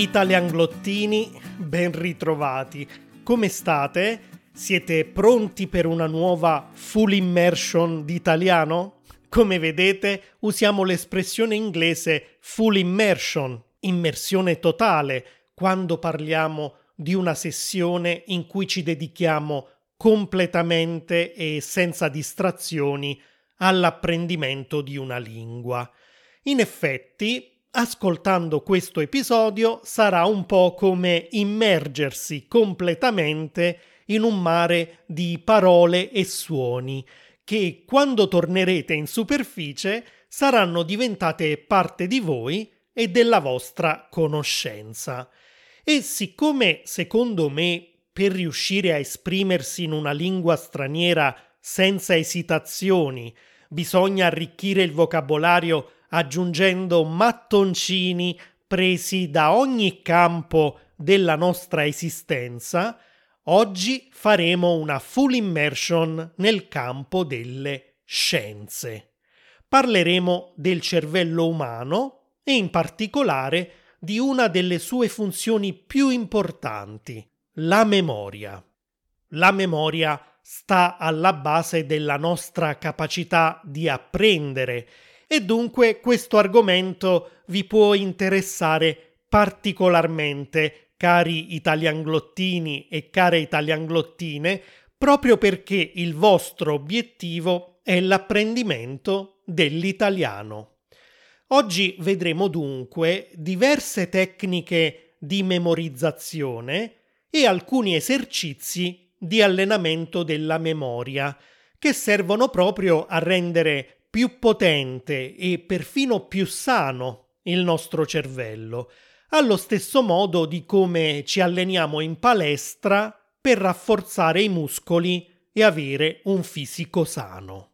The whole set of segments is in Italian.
Italianglottini, ben ritrovati. Come state? Siete pronti per una nuova full immersion di italiano? Come vedete, usiamo l'espressione inglese full immersion, immersione totale, quando parliamo di una sessione in cui ci dedichiamo completamente e senza distrazioni all'apprendimento di una lingua. In effetti, ascoltando questo episodio sarà un po' come immergersi completamente in un mare di parole e suoni che quando tornerete in superficie saranno diventate parte di voi e della vostra conoscenza. E siccome secondo me per riuscire a esprimersi in una lingua straniera senza esitazioni bisogna arricchire il vocabolario aggiungendo mattoncini presi da ogni campo della nostra esistenza, oggi faremo una full immersion nel campo delle scienze. Parleremo del cervello umano e in particolare di una delle sue funzioni più importanti, la memoria. La memoria sta alla base della nostra capacità di apprendere e dunque questo argomento vi può interessare particolarmente, cari italianglottini e care italianglottine, proprio perché il vostro obiettivo è l'apprendimento dell'italiano. Oggi vedremo dunque diverse tecniche di memorizzazione e alcuni esercizi di allenamento della memoria che servono proprio a rendere più potente e perfino più sano il nostro cervello, allo stesso modo di come ci alleniamo in palestra per rafforzare i muscoli e avere un fisico sano.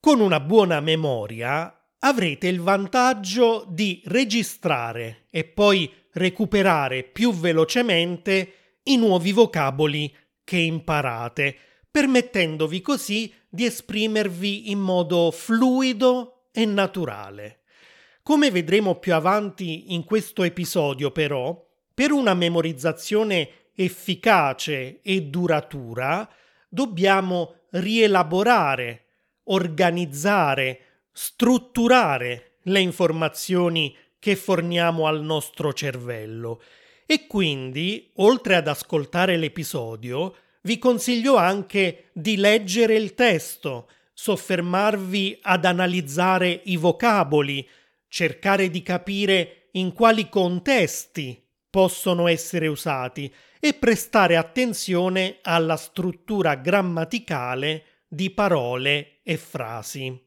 Con una buona memoria avrete il vantaggio di registrare e poi recuperare più velocemente i nuovi vocaboli che imparate, permettendovi così di esprimervi in modo fluido e naturale. Come vedremo più avanti in questo episodio, però, per una memorizzazione efficace e duratura, dobbiamo rielaborare, organizzare, strutturare le informazioni che forniamo al nostro cervello e quindi, oltre ad ascoltare l'episodio, vi consiglio anche di leggere il testo, soffermarvi ad analizzare i vocaboli, cercare di capire in quali contesti possono essere usati e prestare attenzione alla struttura grammaticale di parole e frasi.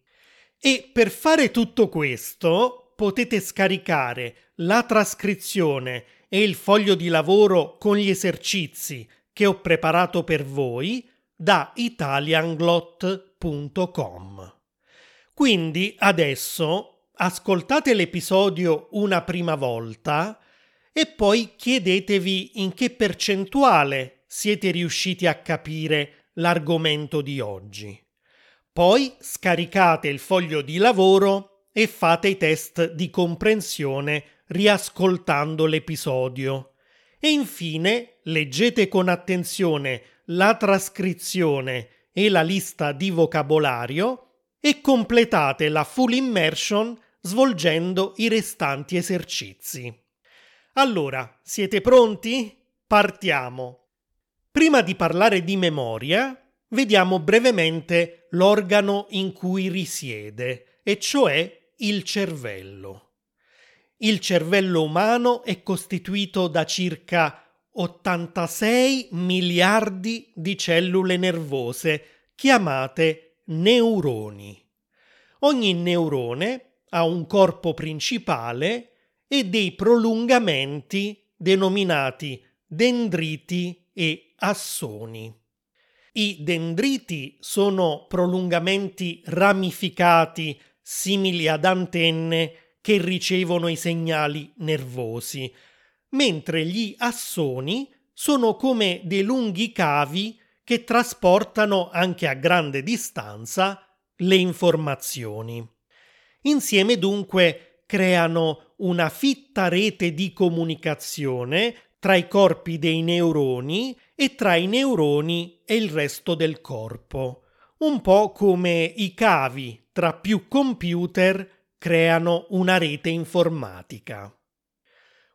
E per fare tutto questo potete scaricare la trascrizione e il foglio di lavoro con gli esercizi che ho preparato per voi da italianglot.com. Quindi adesso ascoltate l'episodio una prima volta e poi chiedetevi in che percentuale siete riusciti a capire l'argomento di oggi. Poi scaricate il foglio di lavoro e fate i test di comprensione riascoltando l'episodio e infine leggete con attenzione la trascrizione e la lista di vocabolario e completate la full immersion svolgendo i restanti esercizi. Allora, siete pronti? Partiamo! Prima di parlare di memoria, vediamo brevemente l'organo in cui risiede, e cioè il cervello. Il cervello umano è costituito da circa 86 miliardi di cellule nervose chiamate neuroni. Ogni neurone ha un corpo principale e dei prolungamenti denominati dendriti e assoni. I dendriti sono prolungamenti ramificati simili ad antenne che ricevono i segnali nervosi, mentre gli assoni sono come dei lunghi cavi che trasportano anche a grande distanza le informazioni. Insieme dunque creano una fitta rete di comunicazione tra i corpi dei neuroni e tra i neuroni e il resto del corpo, un po' come i cavi tra più computer creano una rete informatica.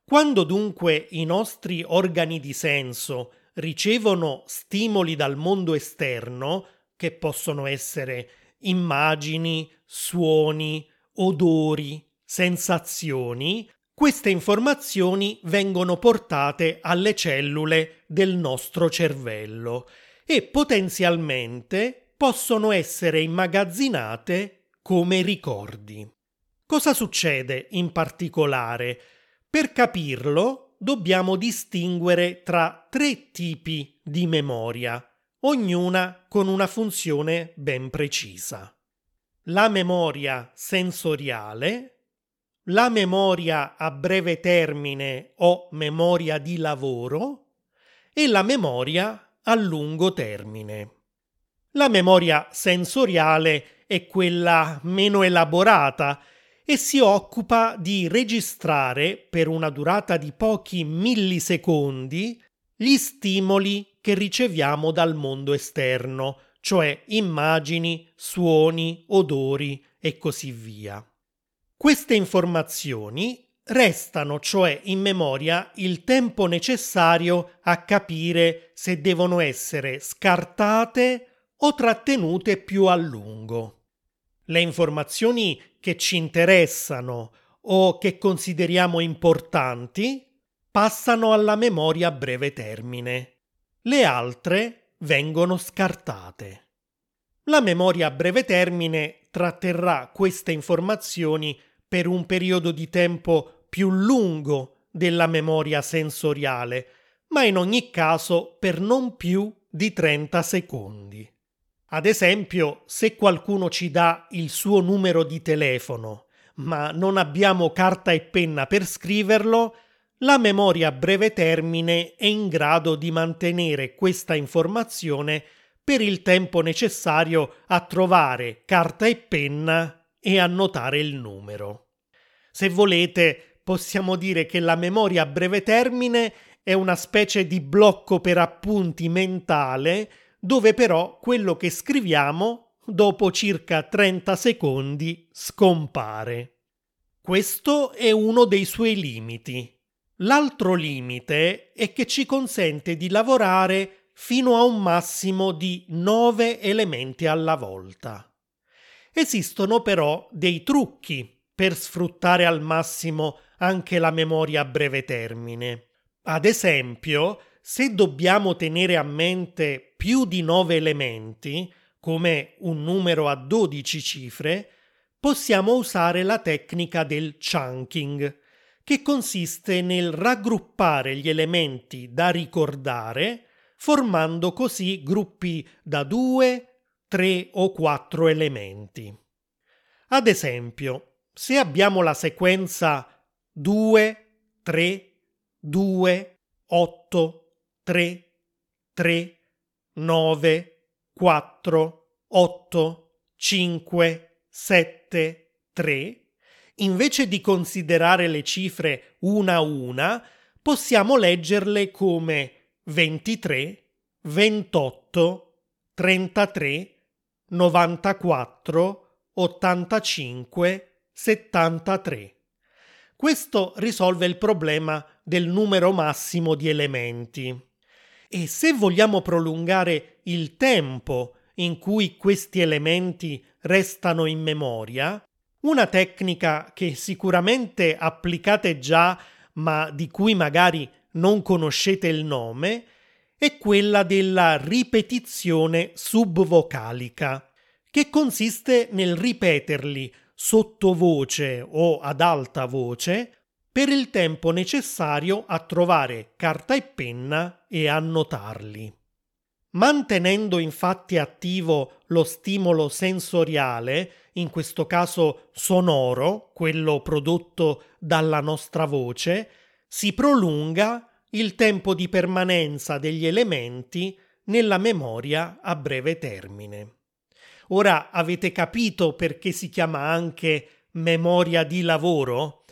Quando dunque i nostri organi di senso ricevono stimoli dal mondo esterno, che possono essere immagini, suoni, odori, sensazioni, queste informazioni vengono portate alle cellule del nostro cervello e potenzialmente possono essere immagazzinate come ricordi. Cosa succede in particolare? Per capirlo dobbiamo distinguere tra tre tipi di memoria, ognuna con una funzione ben precisa. La memoria sensoriale, la memoria a breve termine o memoria di lavoro e la memoria a lungo termine. La memoria sensoriale è quella meno elaborata e si occupa di registrare per una durata di pochi millisecondi gli stimoli che riceviamo dal mondo esterno, cioè immagini, suoni, odori e così via. Queste informazioni restano cioè in memoria il tempo necessario a capire se devono essere scartate o trattenute più a lungo. Le informazioni che ci interessano o che consideriamo importanti passano alla memoria a breve termine. Le altre vengono scartate. La memoria a breve termine tratterrà queste informazioni per un periodo di tempo più lungo della memoria sensoriale, ma in ogni caso per non più di 30 secondi. Ad esempio, se qualcuno ci dà il suo numero di telefono, ma non abbiamo carta e penna per scriverlo, la memoria a breve termine è in grado di mantenere questa informazione per il tempo necessario a trovare carta e penna e annotare il numero. Se volete, possiamo dire che la memoria a breve termine è una specie di blocco per appunti mentale dove però quello che scriviamo dopo circa 30 secondi scompare. Questo è uno dei suoi limiti. L'altro limite è che ci consente di lavorare fino a un massimo di 9 elementi alla volta. Esistono però dei trucchi per sfruttare al massimo anche la memoria a breve termine. Ad esempio, se dobbiamo tenere a mente più di 9 elementi, come un numero a 12 cifre, possiamo usare la tecnica del chunking, che consiste nel raggruppare gli elementi da ricordare, formando così gruppi da 2, 3 o 4 elementi. Ad esempio, se abbiamo la sequenza 2, 3, 2, 8, 3, 3, 9, 4, 8, 5, 7, 3, invece di considerare le cifre una a una, possiamo leggerle come 23, 28, 33, 94, 85, 73. Questo risolve il problema del numero massimo di elementi. E se vogliamo prolungare il tempo in cui questi elementi restano in memoria, una tecnica che sicuramente applicate già, ma di cui magari non conoscete il nome, è quella della ripetizione subvocalica, che consiste nel ripeterli sottovoce o ad alta voce per il tempo necessario a trovare carta e penna e annotarli. Mantenendo infatti attivo lo stimolo sensoriale, in questo caso sonoro, quello prodotto dalla nostra voce, si prolunga il tempo di permanenza degli elementi nella memoria a breve termine. Ora avete capito perché si chiama anche memoria di lavoro?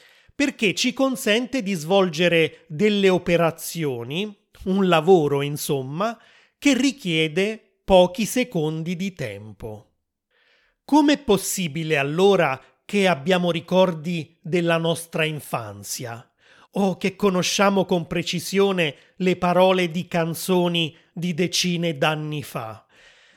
Perché ci consente di svolgere delle operazioni, un lavoro insomma, che richiede pochi secondi di tempo. Com'è possibile allora che abbiamo ricordi della nostra infanzia? o che conosciamo con precisione le parole di canzoni di decine d'anni fa?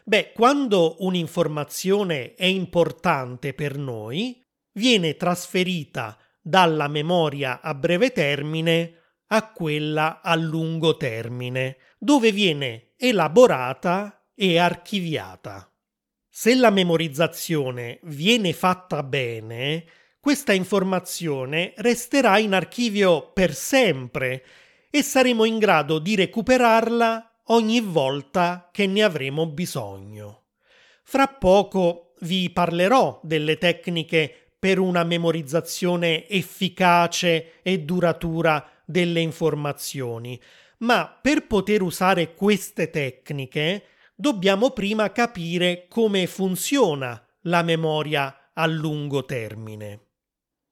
Beh, quando un'informazione è importante per noi, viene trasferita dalla memoria a breve termine a quella a lungo termine, dove viene elaborata e archiviata. Se la memorizzazione viene fatta bene, questa informazione resterà in archivio per sempre e saremo in grado di recuperarla ogni volta che ne avremo bisogno. Fra poco vi parlerò delle tecniche per una memorizzazione efficace e duratura delle informazioni, ma per poter usare queste tecniche dobbiamo prima capire come funziona la memoria a lungo termine.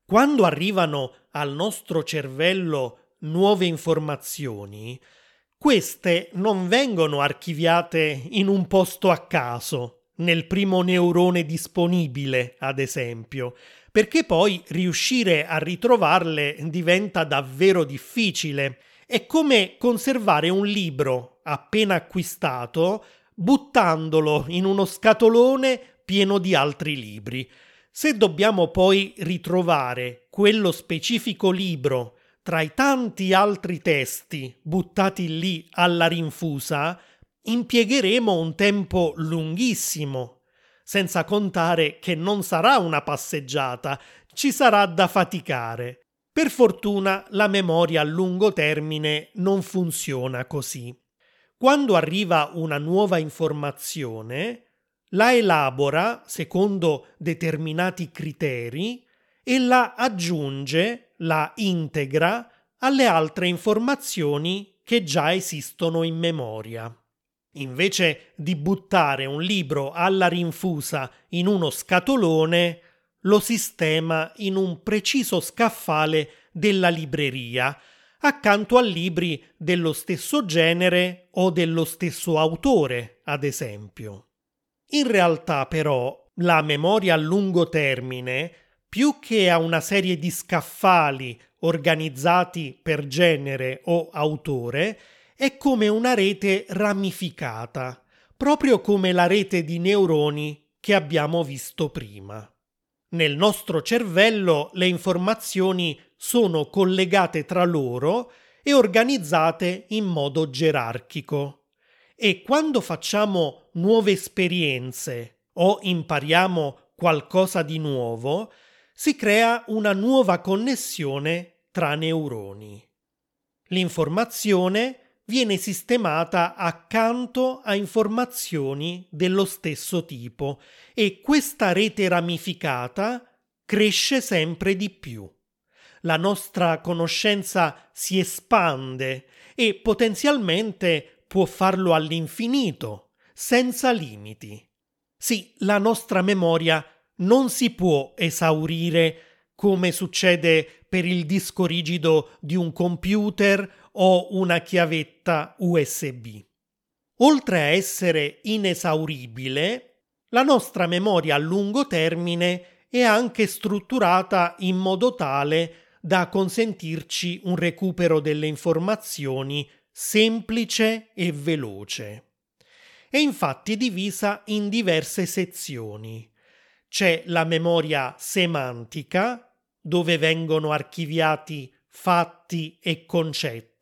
Quando arrivano al nostro cervello nuove informazioni, queste non vengono archiviate in un posto a caso, nel primo neurone disponibile, ad esempio, perché poi riuscire a ritrovarle diventa davvero difficile. È come conservare un libro appena acquistato buttandolo in uno scatolone pieno di altri libri. Se dobbiamo poi ritrovare quello specifico libro tra i tanti altri testi buttati lì alla rinfusa, impiegheremo un tempo lunghissimo, senza contare che non sarà una passeggiata, ci sarà da faticare. Per fortuna la memoria a lungo termine non funziona così. Quando arriva una nuova informazione, la elabora secondo determinati criteri e la aggiunge, la integra alle altre informazioni che già esistono in memoria. Invece di buttare un libro alla rinfusa in uno scatolone, lo sistema in un preciso scaffale della libreria, accanto a libri dello stesso genere o dello stesso autore, ad esempio. In realtà però la memoria a lungo termine, più che a una serie di scaffali organizzati per genere o autore, è come una rete ramificata, proprio come la rete di neuroni che abbiamo visto prima. Nel nostro cervello le informazioni sono collegate tra loro e organizzate in modo gerarchico e quando facciamo nuove esperienze o impariamo qualcosa di nuovo, si crea una nuova connessione tra neuroni. L'informazione viene sistemata accanto a informazioni dello stesso tipo e questa rete ramificata cresce sempre di più. La nostra conoscenza si espande e potenzialmente può farlo all'infinito, senza limiti. Sì, la nostra memoria non si può esaurire come succede per il disco rigido di un computer o una chiavetta USB. Oltre a essere inesauribile, la nostra memoria a lungo termine è anche strutturata in modo tale da consentirci un recupero delle informazioni semplice e veloce. È infatti divisa in diverse sezioni. C'è la memoria semantica, dove vengono archiviati fatti e concetti,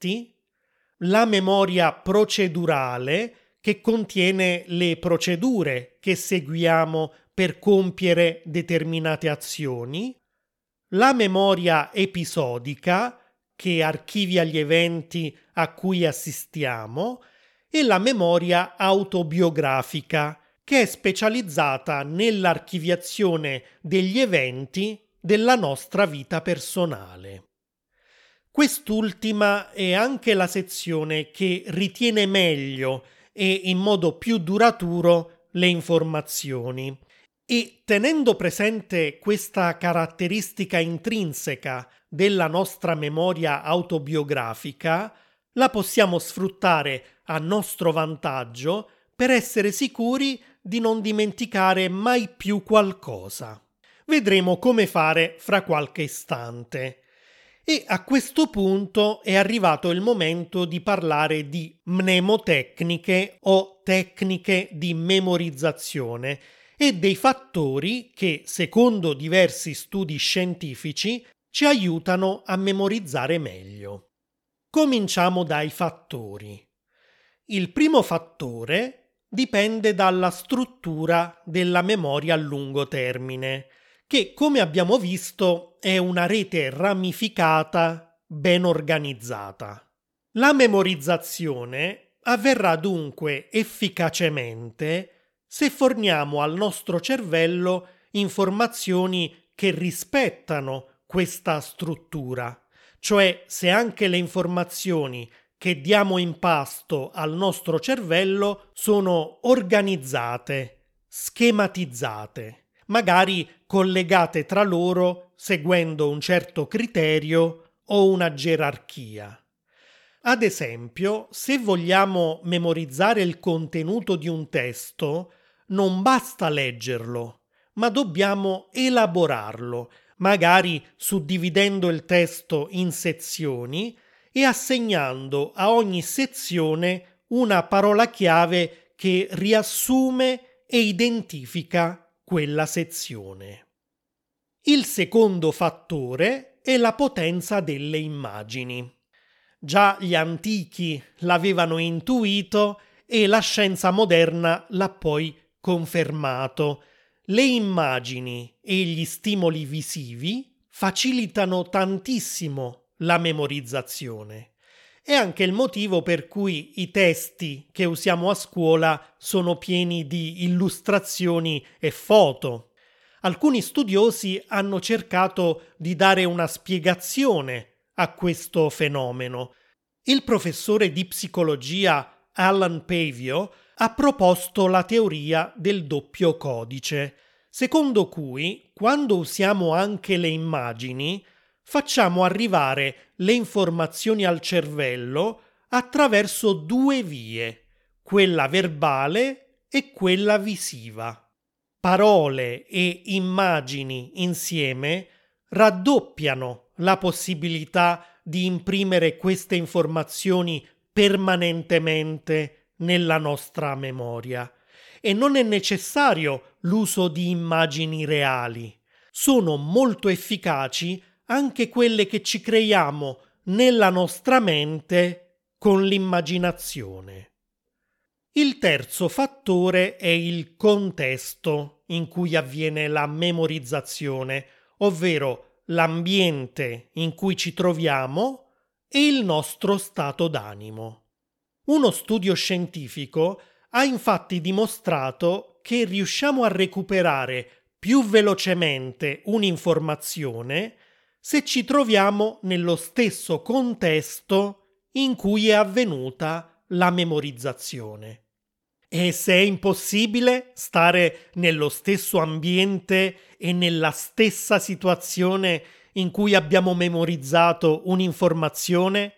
la memoria procedurale, che contiene le procedure che seguiamo per compiere determinate azioni, la memoria episodica, che archivia gli eventi a cui assistiamo, e la memoria autobiografica, che è specializzata nell'archiviazione degli eventi della nostra vita personale. Quest'ultima è anche la sezione che ritiene meglio e in modo più duraturo le informazioni E tenendo presente questa caratteristica intrinseca della nostra memoria autobiografica, la possiamo sfruttare a nostro vantaggio per essere sicuri di non dimenticare mai più qualcosa. Vedremo come fare fra qualche istante. E a questo punto è arrivato il momento di parlare di mnemotecniche o tecniche di memorizzazione e dei fattori che, secondo diversi studi scientifici, ci aiutano a memorizzare meglio. Cominciamo dai fattori. Il primo fattore dipende dalla struttura della memoria a lungo termine, che come abbiamo visto è una rete ramificata ben organizzata. La memorizzazione avverrà dunque efficacemente se forniamo al nostro cervello informazioni che rispettano questa struttura, cioè se anche le informazioni che diamo in pasto al nostro cervello sono organizzate, schematizzate magari collegate tra loro seguendo un certo criterio o una gerarchia. Ad esempio, se vogliamo memorizzare il contenuto di un testo, non basta leggerlo, ma dobbiamo elaborarlo, magari suddividendo il testo in sezioni e assegnando a ogni sezione una parola chiave che riassume e identifica quella sezione. Il secondo fattore è la potenza delle immagini. Già gli antichi l'avevano intuito e la scienza moderna l'ha poi confermato. Le immagini e gli stimoli visivi facilitano tantissimo la memorizzazione. È anche il motivo per cui i testi che usiamo a scuola sono pieni di illustrazioni e foto. Alcuni studiosi hanno cercato di dare una spiegazione a questo fenomeno. Il professore di psicologia Alan Pavio ha proposto la teoria del doppio codice, secondo cui quando usiamo anche le immagini facciamo arrivare le informazioni al cervello attraverso due vie, quella verbale e quella visiva. Parole e immagini insieme raddoppiano la possibilità di imprimere queste informazioni permanentemente nella nostra memoria e non è necessario l'uso di immagini reali. Sono molto efficaci anche quelle che ci creiamo nella nostra mente con l'immaginazione. Il terzo fattore è il contesto in cui avviene la memorizzazione, ovvero l'ambiente in cui ci troviamo e il nostro stato d'animo. Uno studio scientifico ha infatti dimostrato che riusciamo a recuperare più velocemente un'informazione se ci troviamo nello stesso contesto in cui è avvenuta la memorizzazione. E se è impossibile stare nello stesso ambiente e nella stessa situazione in cui abbiamo memorizzato un'informazione,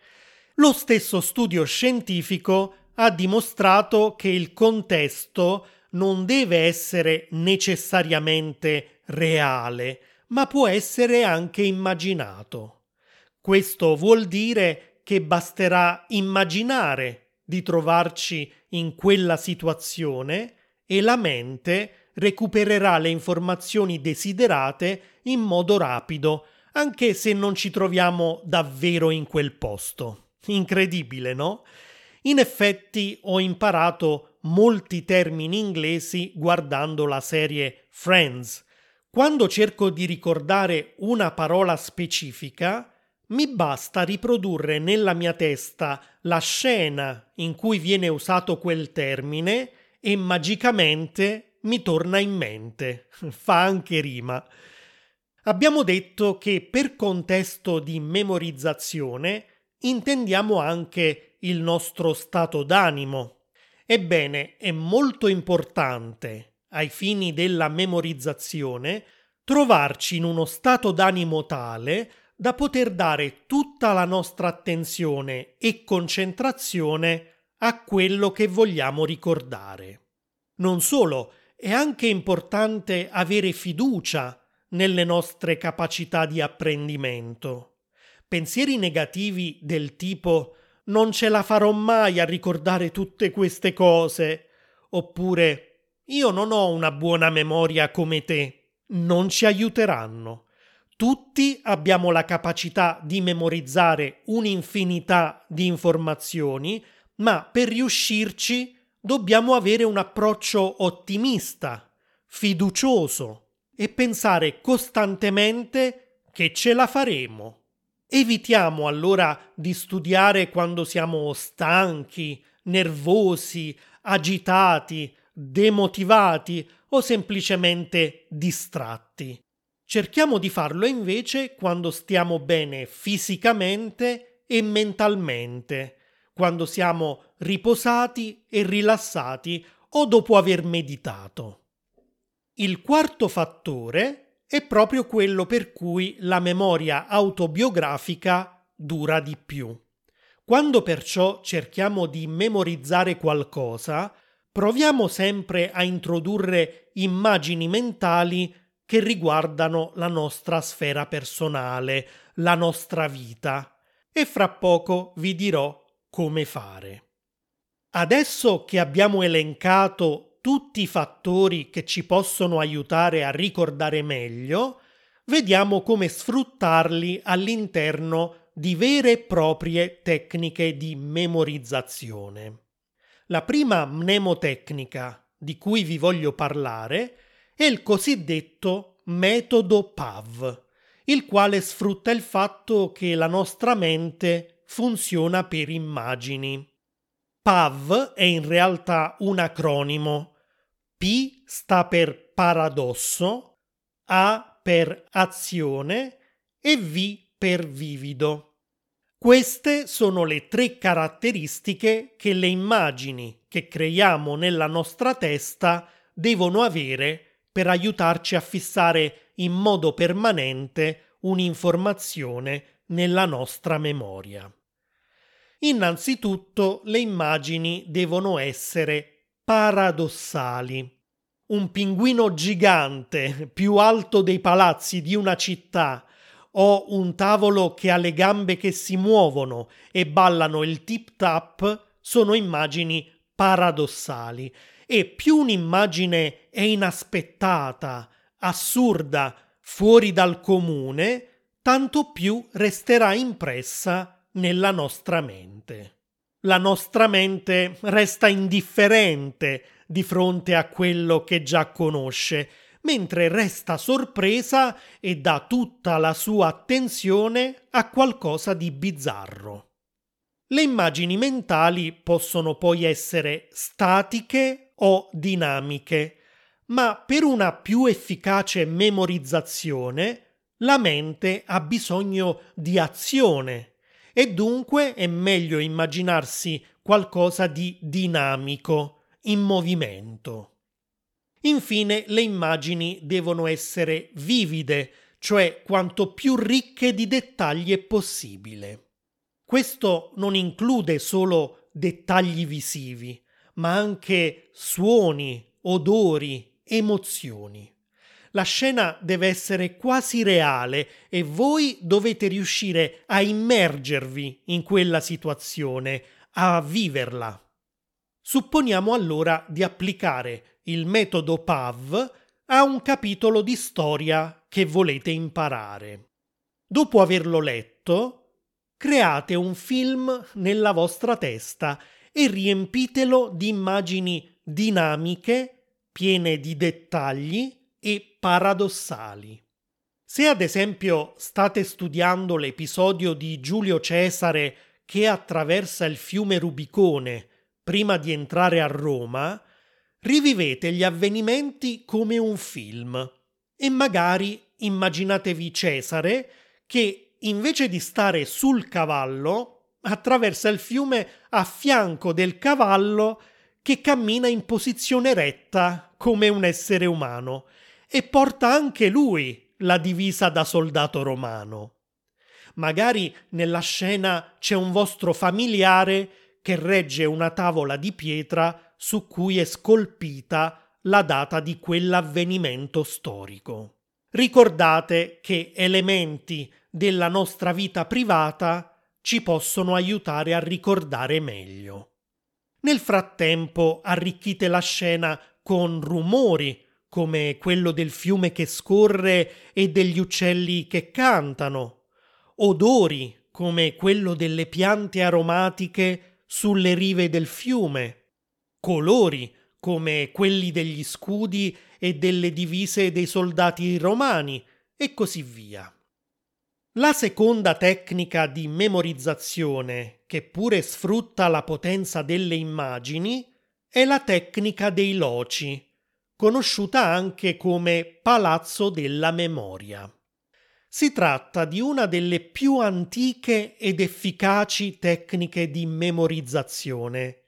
lo stesso studio scientifico ha dimostrato che il contesto non deve essere necessariamente reale, ma può essere anche immaginato. Questo vuol dire che basterà immaginare di trovarci in quella situazione e la mente recupererà le informazioni desiderate in modo rapido, anche se non ci troviamo davvero in quel posto. Incredibile, no? In effetti ho imparato molti termini inglesi guardando la serie Friends, quando cerco di ricordare una parola specifica, mi basta riprodurre nella mia testa la scena in cui viene usato quel termine e magicamente mi torna in mente. Fa anche rima. Abbiamo detto che per contesto di memorizzazione intendiamo anche il nostro stato d'animo. Ebbene, è molto importante ai fini della memorizzazione, trovarci in uno stato d'animo tale da poter dare tutta la nostra attenzione e concentrazione a quello che vogliamo ricordare. Non solo, è anche importante avere fiducia nelle nostre capacità di apprendimento. Pensieri negativi del tipo non ce la farò mai a ricordare tutte queste cose, oppure io non ho una buona memoria come te, non ci aiuteranno. Tutti abbiamo la capacità di memorizzare un'infinità di informazioni, ma per riuscirci dobbiamo avere un approccio ottimista, fiducioso e pensare costantemente che ce la faremo. Evitiamo allora di studiare quando siamo stanchi, nervosi, agitati, demotivati o semplicemente distratti. Cerchiamo di farlo invece quando stiamo bene fisicamente e mentalmente, quando siamo riposati e rilassati o dopo aver meditato. Il quarto fattore è proprio quello per cui la memoria autobiografica dura di più. Quando perciò cerchiamo di memorizzare qualcosa, proviamo sempre a introdurre immagini mentali che riguardano la nostra sfera personale, la nostra vita, e fra poco vi dirò come fare. Adesso che abbiamo elencato tutti i fattori che ci possono aiutare a ricordare meglio, vediamo come sfruttarli all'interno di vere e proprie tecniche di memorizzazione. La prima mnemotecnica di cui vi voglio parlare è il cosiddetto metodo PAV, il quale sfrutta il fatto che la nostra mente funziona per immagini. PAV è in realtà un acronimo. P sta per paradosso, A per azione e V per vivido. Queste sono le tre caratteristiche che le immagini che creiamo nella nostra testa devono avere per aiutarci a fissare in modo permanente un'informazione nella nostra memoria. Innanzitutto le immagini devono essere paradossali. Un pinguino gigante, più alto dei palazzi di una città, o un tavolo che ha le gambe che si muovono e ballano il tip tap sono immagini paradossali e più un'immagine è inaspettata, assurda, fuori dal comune, tanto più resterà impressa nella nostra mente. La nostra mente resta indifferente di fronte a quello che già conosce mentre resta sorpresa e dà tutta la sua attenzione a qualcosa di bizzarro. Le immagini mentali possono poi essere statiche o dinamiche, ma per una più efficace memorizzazione la mente ha bisogno di azione e dunque è meglio immaginarsi qualcosa di dinamico, in movimento. Infine, le immagini devono essere vivide, cioè quanto più ricche di dettagli è possibile. Questo non include solo dettagli visivi, ma anche suoni, odori, emozioni. La scena deve essere quasi reale e voi dovete riuscire a immergervi in quella situazione, a viverla. Supponiamo allora di applicare il metodo PAV a un capitolo di storia che volete imparare. Dopo averlo letto, create un film nella vostra testa e riempitelo di immagini dinamiche, piene di dettagli e paradossali. Se ad esempio state studiando l'episodio di Giulio Cesare che attraversa il fiume Rubicone prima di entrare a Roma, rivivete gli avvenimenti come un film e magari immaginatevi Cesare che invece di stare sul cavallo attraversa il fiume a fianco del cavallo che cammina in posizione retta come un essere umano e porta anche lui la divisa da soldato romano. Magari nella scena c'è un vostro familiare che regge una tavola di pietra su cui è scolpita la data di quell'avvenimento storico. Ricordate che elementi della nostra vita privata ci possono aiutare a ricordare meglio. Nel frattempo arricchite la scena con rumori, come quello del fiume che scorre e degli uccelli che cantano, odori, come quello delle piante aromatiche sulle rive del fiume, colori, come quelli degli scudi e delle divise dei soldati romani, e così via. La seconda tecnica di memorizzazione, che pure sfrutta la potenza delle immagini, è la tecnica dei loci, conosciuta anche come palazzo della memoria. Si tratta di una delle più antiche ed efficaci tecniche di memorizzazione.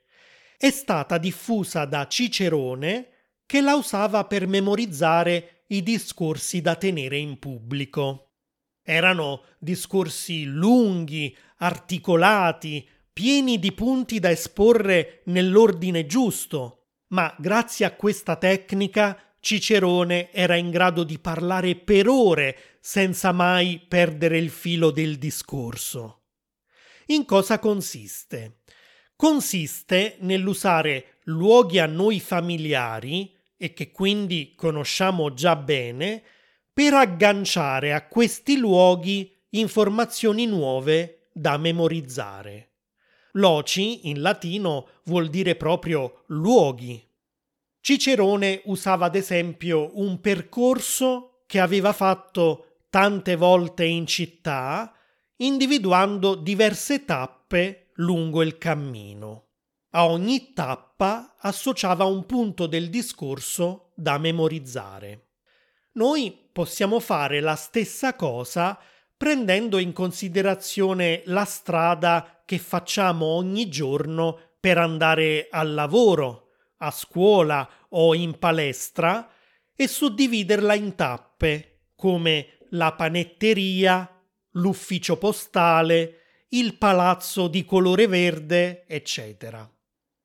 È stata diffusa da Cicerone, che la usava per memorizzare i discorsi da tenere in pubblico. Erano discorsi lunghi, articolati, pieni di punti da esporre nell'ordine giusto, ma grazie a questa tecnica Cicerone era in grado di parlare per ore senza mai perdere il filo del discorso. In cosa consiste? Consiste nell'usare luoghi a noi familiari e che quindi conosciamo già bene per agganciare a questi luoghi informazioni nuove da memorizzare. Loci in latino vuol dire proprio luoghi. Cicerone usava ad esempio un percorso che aveva fatto tante volte in città, individuando diverse tappe lungo il cammino. A ogni tappa associava un punto del discorso da memorizzare. Noi possiamo fare la stessa cosa prendendo in considerazione la strada che facciamo ogni giorno per andare al lavoro, a scuola o in palestra e suddividerla in tappe come la panetteria, l'ufficio postale, il palazzo di colore verde, eccetera.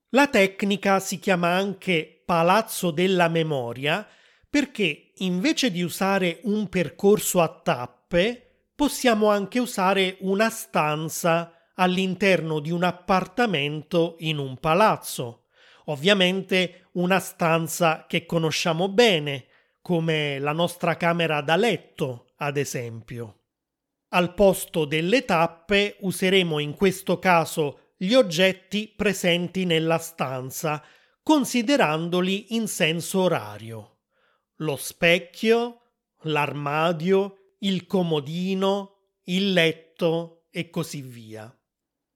La tecnica si chiama anche palazzo della memoria perché invece di usare un percorso a tappe, possiamo anche usare una stanza all'interno di un appartamento in un palazzo. Ovviamente una stanza che conosciamo bene, come la nostra camera da letto, ad esempio. Al posto delle tappe useremo in questo caso gli oggetti presenti nella stanza, considerandoli in senso orario lo specchio, l'armadio, il comodino, il letto e così via.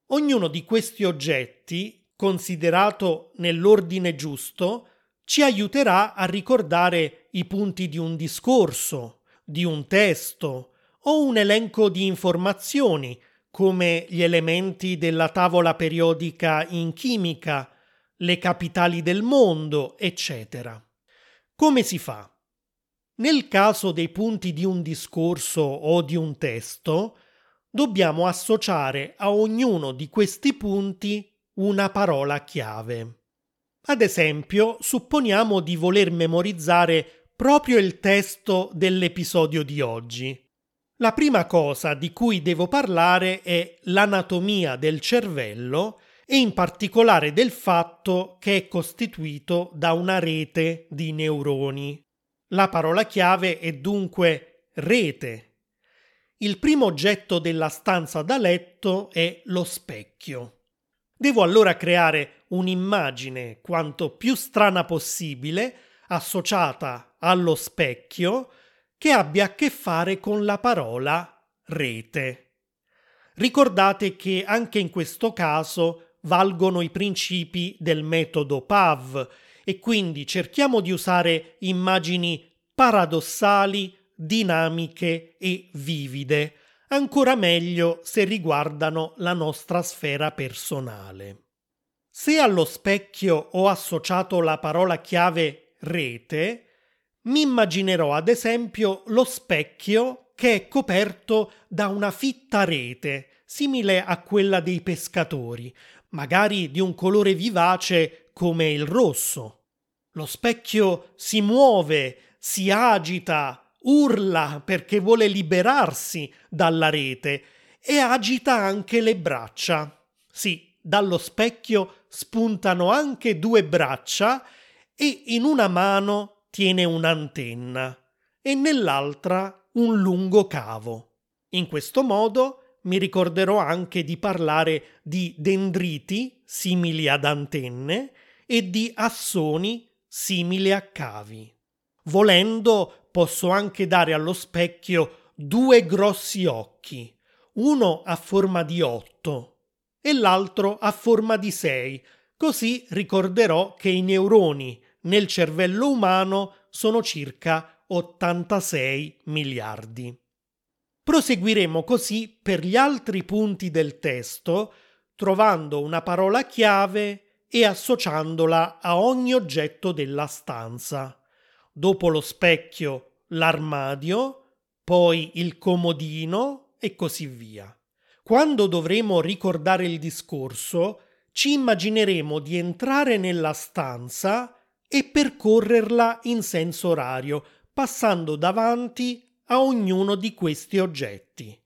Ognuno di questi oggetti, considerato nell'ordine giusto, ci aiuterà a ricordare i punti di un discorso, di un testo o un elenco di informazioni, come gli elementi della tavola periodica in chimica, le capitali del mondo, eccetera. Come si fa? Nel caso dei punti di un discorso o di un testo, dobbiamo associare a ognuno di questi punti una parola chiave. Ad esempio, supponiamo di voler memorizzare proprio il testo dell'episodio di oggi. La prima cosa di cui devo parlare è l'anatomia del cervello e in particolare del fatto che è costituito da una rete di neuroni. La parola chiave è dunque rete. Il primo oggetto della stanza da letto è lo specchio. Devo allora creare un'immagine quanto più strana possibile, associata allo specchio, che abbia a che fare con la parola rete. Ricordate che anche in questo caso valgono i principi del metodo PAV, e quindi cerchiamo di usare immagini paradossali, dinamiche e vivide, ancora meglio se riguardano la nostra sfera personale. Se allo specchio ho associato la parola chiave rete, mi immaginerò ad esempio lo specchio che è coperto da una fitta rete, simile a quella dei pescatori, magari di un colore vivace come il rosso. Lo specchio si muove, si agita, urla perché vuole liberarsi dalla rete e agita anche le braccia. Sì, dallo specchio spuntano anche due braccia e in una mano tiene un'antenna e nell'altra un lungo cavo. In questo modo mi ricorderò anche di parlare di dendriti simili ad antenne e di assoni simili a cavi. Volendo posso anche dare allo specchio due grossi occhi, uno a forma di otto e l'altro a forma di 6, così ricorderò che i neuroni nel cervello umano sono circa 86 miliardi. Proseguiremo così per gli altri punti del testo, trovando una parola chiave e associandola a ogni oggetto della stanza. Dopo lo specchio, l'armadio, poi il comodino e così via. Quando dovremo ricordare il discorso, ci immagineremo di entrare nella stanza e percorrerla in senso orario, passando davanti a ognuno di questi oggetti.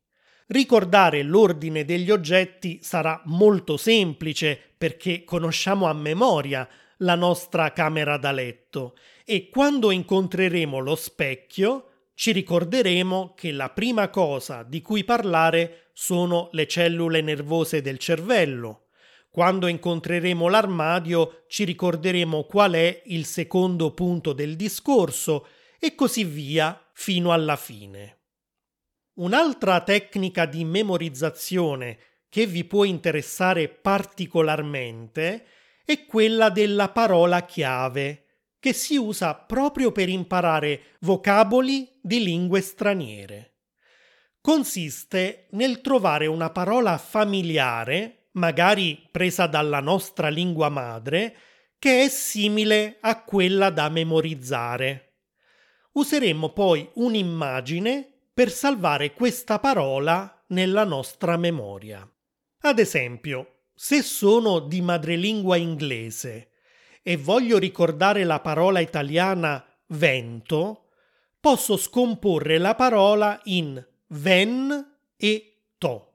Ricordare l'ordine degli oggetti sarà molto semplice perché conosciamo a memoria la nostra camera da letto e quando incontreremo lo specchio ci ricorderemo che la prima cosa di cui parlare sono le cellule nervose del cervello. Quando incontreremo l'armadio ci ricorderemo qual è il secondo punto del discorso e così via fino alla fine. Un'altra tecnica di memorizzazione che vi può interessare particolarmente è quella della parola chiave che si usa proprio per imparare vocaboli di lingue straniere. Consiste nel trovare una parola familiare, magari presa dalla nostra lingua madre, che è simile a quella da memorizzare. Useremo poi un'immagine per salvare questa parola nella nostra memoria. Ad esempio, se sono di madrelingua inglese e voglio ricordare la parola italiana vento, posso scomporre la parola in ven e to.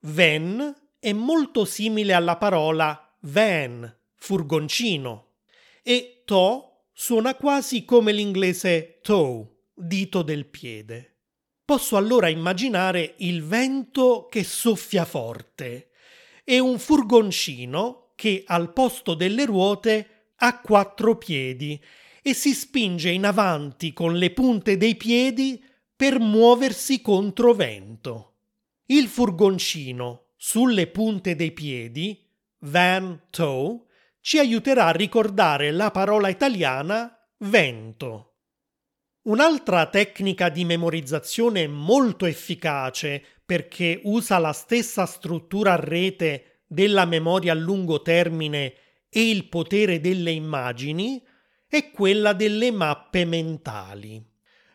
Ven è molto simile alla parola van, furgoncino, e to suona quasi come l'inglese toe, dito del piede. Posso allora immaginare il vento che soffia forte e un furgoncino che al posto delle ruote ha quattro piedi e si spinge in avanti con le punte dei piedi per muoversi contro vento. Il furgoncino sulle punte dei piedi, van toe, ci aiuterà a ricordare la parola italiana vento. Un'altra tecnica di memorizzazione molto efficace perché usa la stessa struttura a rete della memoria a lungo termine e il potere delle immagini è quella delle mappe mentali.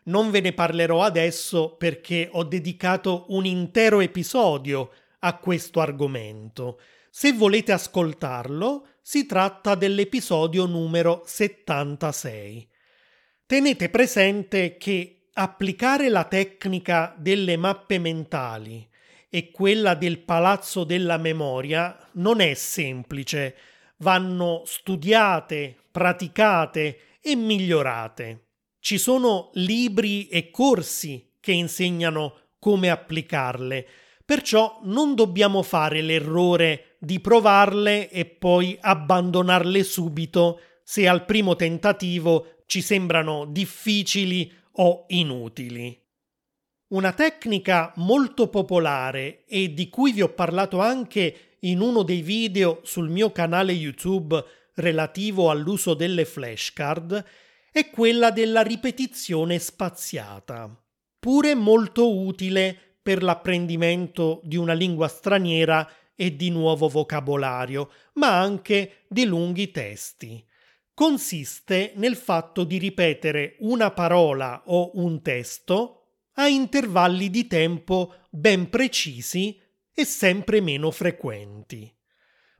Non ve ne parlerò adesso perché ho dedicato un intero episodio a questo argomento. Se volete ascoltarlo, si tratta dell'episodio numero 76. Tenete presente che applicare la tecnica delle mappe mentali e quella del palazzo della memoria non è semplice, vanno studiate, praticate e migliorate. Ci sono libri e corsi che insegnano come applicarle, perciò non dobbiamo fare l'errore di provarle e poi abbandonarle subito se al primo tentativo ci sembrano difficili o inutili. Una tecnica molto popolare e di cui vi ho parlato anche in uno dei video sul mio canale YouTube relativo all'uso delle flashcard è quella della ripetizione spaziata, pure molto utile per l'apprendimento di una lingua straniera e di nuovo vocabolario, ma anche di lunghi testi. Consiste nel fatto di ripetere una parola o un testo a intervalli di tempo ben precisi e sempre meno frequenti.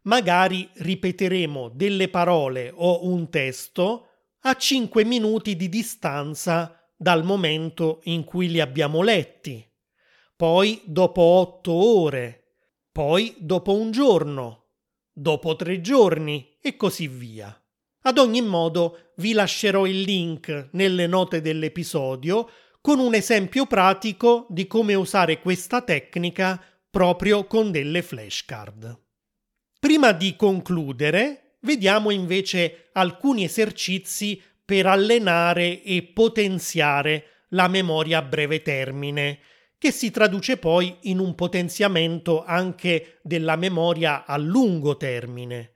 Magari ripeteremo delle parole o un testo a 5 minuti di distanza dal momento in cui li abbiamo letti, poi dopo 8 ore, poi dopo un giorno, dopo tre giorni e così via. Ad ogni modo vi lascerò il link nelle note dell'episodio con un esempio pratico di come usare questa tecnica proprio con delle flashcard. Prima di concludere, vediamo invece alcuni esercizi per allenare e potenziare la memoria a breve termine, che si traduce poi in un potenziamento anche della memoria a lungo termine.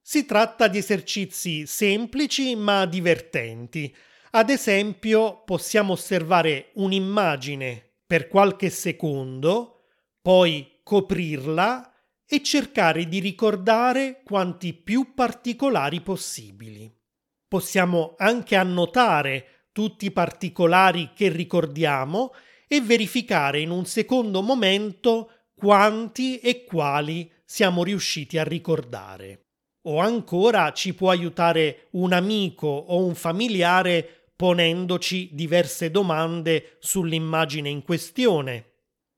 Si tratta di esercizi semplici ma divertenti, ad esempio, possiamo osservare un'immagine per qualche secondo, poi coprirla e cercare di ricordare quanti più particolari possibili. Possiamo anche annotare tutti i particolari che ricordiamo e verificare in un secondo momento quanti e quali siamo riusciti a ricordare. O ancora ci può aiutare un amico o un familiare ponendoci diverse domande sull'immagine in questione.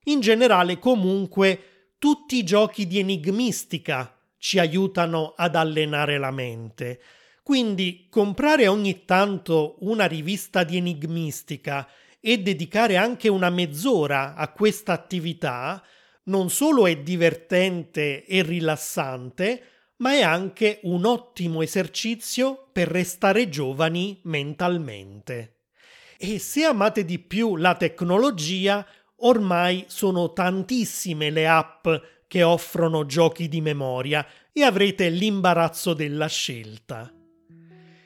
In generale, comunque, tutti i giochi di enigmistica ci aiutano ad allenare la mente. Quindi comprare ogni tanto una rivista di enigmistica e dedicare anche una mezz'ora a questa attività non solo è divertente e rilassante, ma è anche un ottimo esercizio per restare giovani mentalmente. E se amate di più la tecnologia, ormai sono tantissime le app che offrono giochi di memoria e avrete l'imbarazzo della scelta.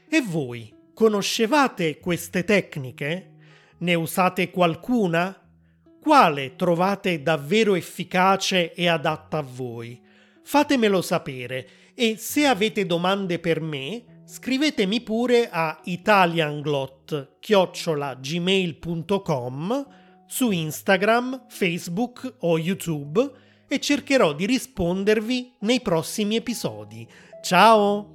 E voi conoscevate queste tecniche? Ne usate qualcuna? Quale trovate davvero efficace e adatta a voi? Fatemelo sapere e se avete domande per me, scrivetemi pure a italianglot-gmail.com su Instagram, Facebook o YouTube e cercherò di rispondervi nei prossimi episodi. Ciao!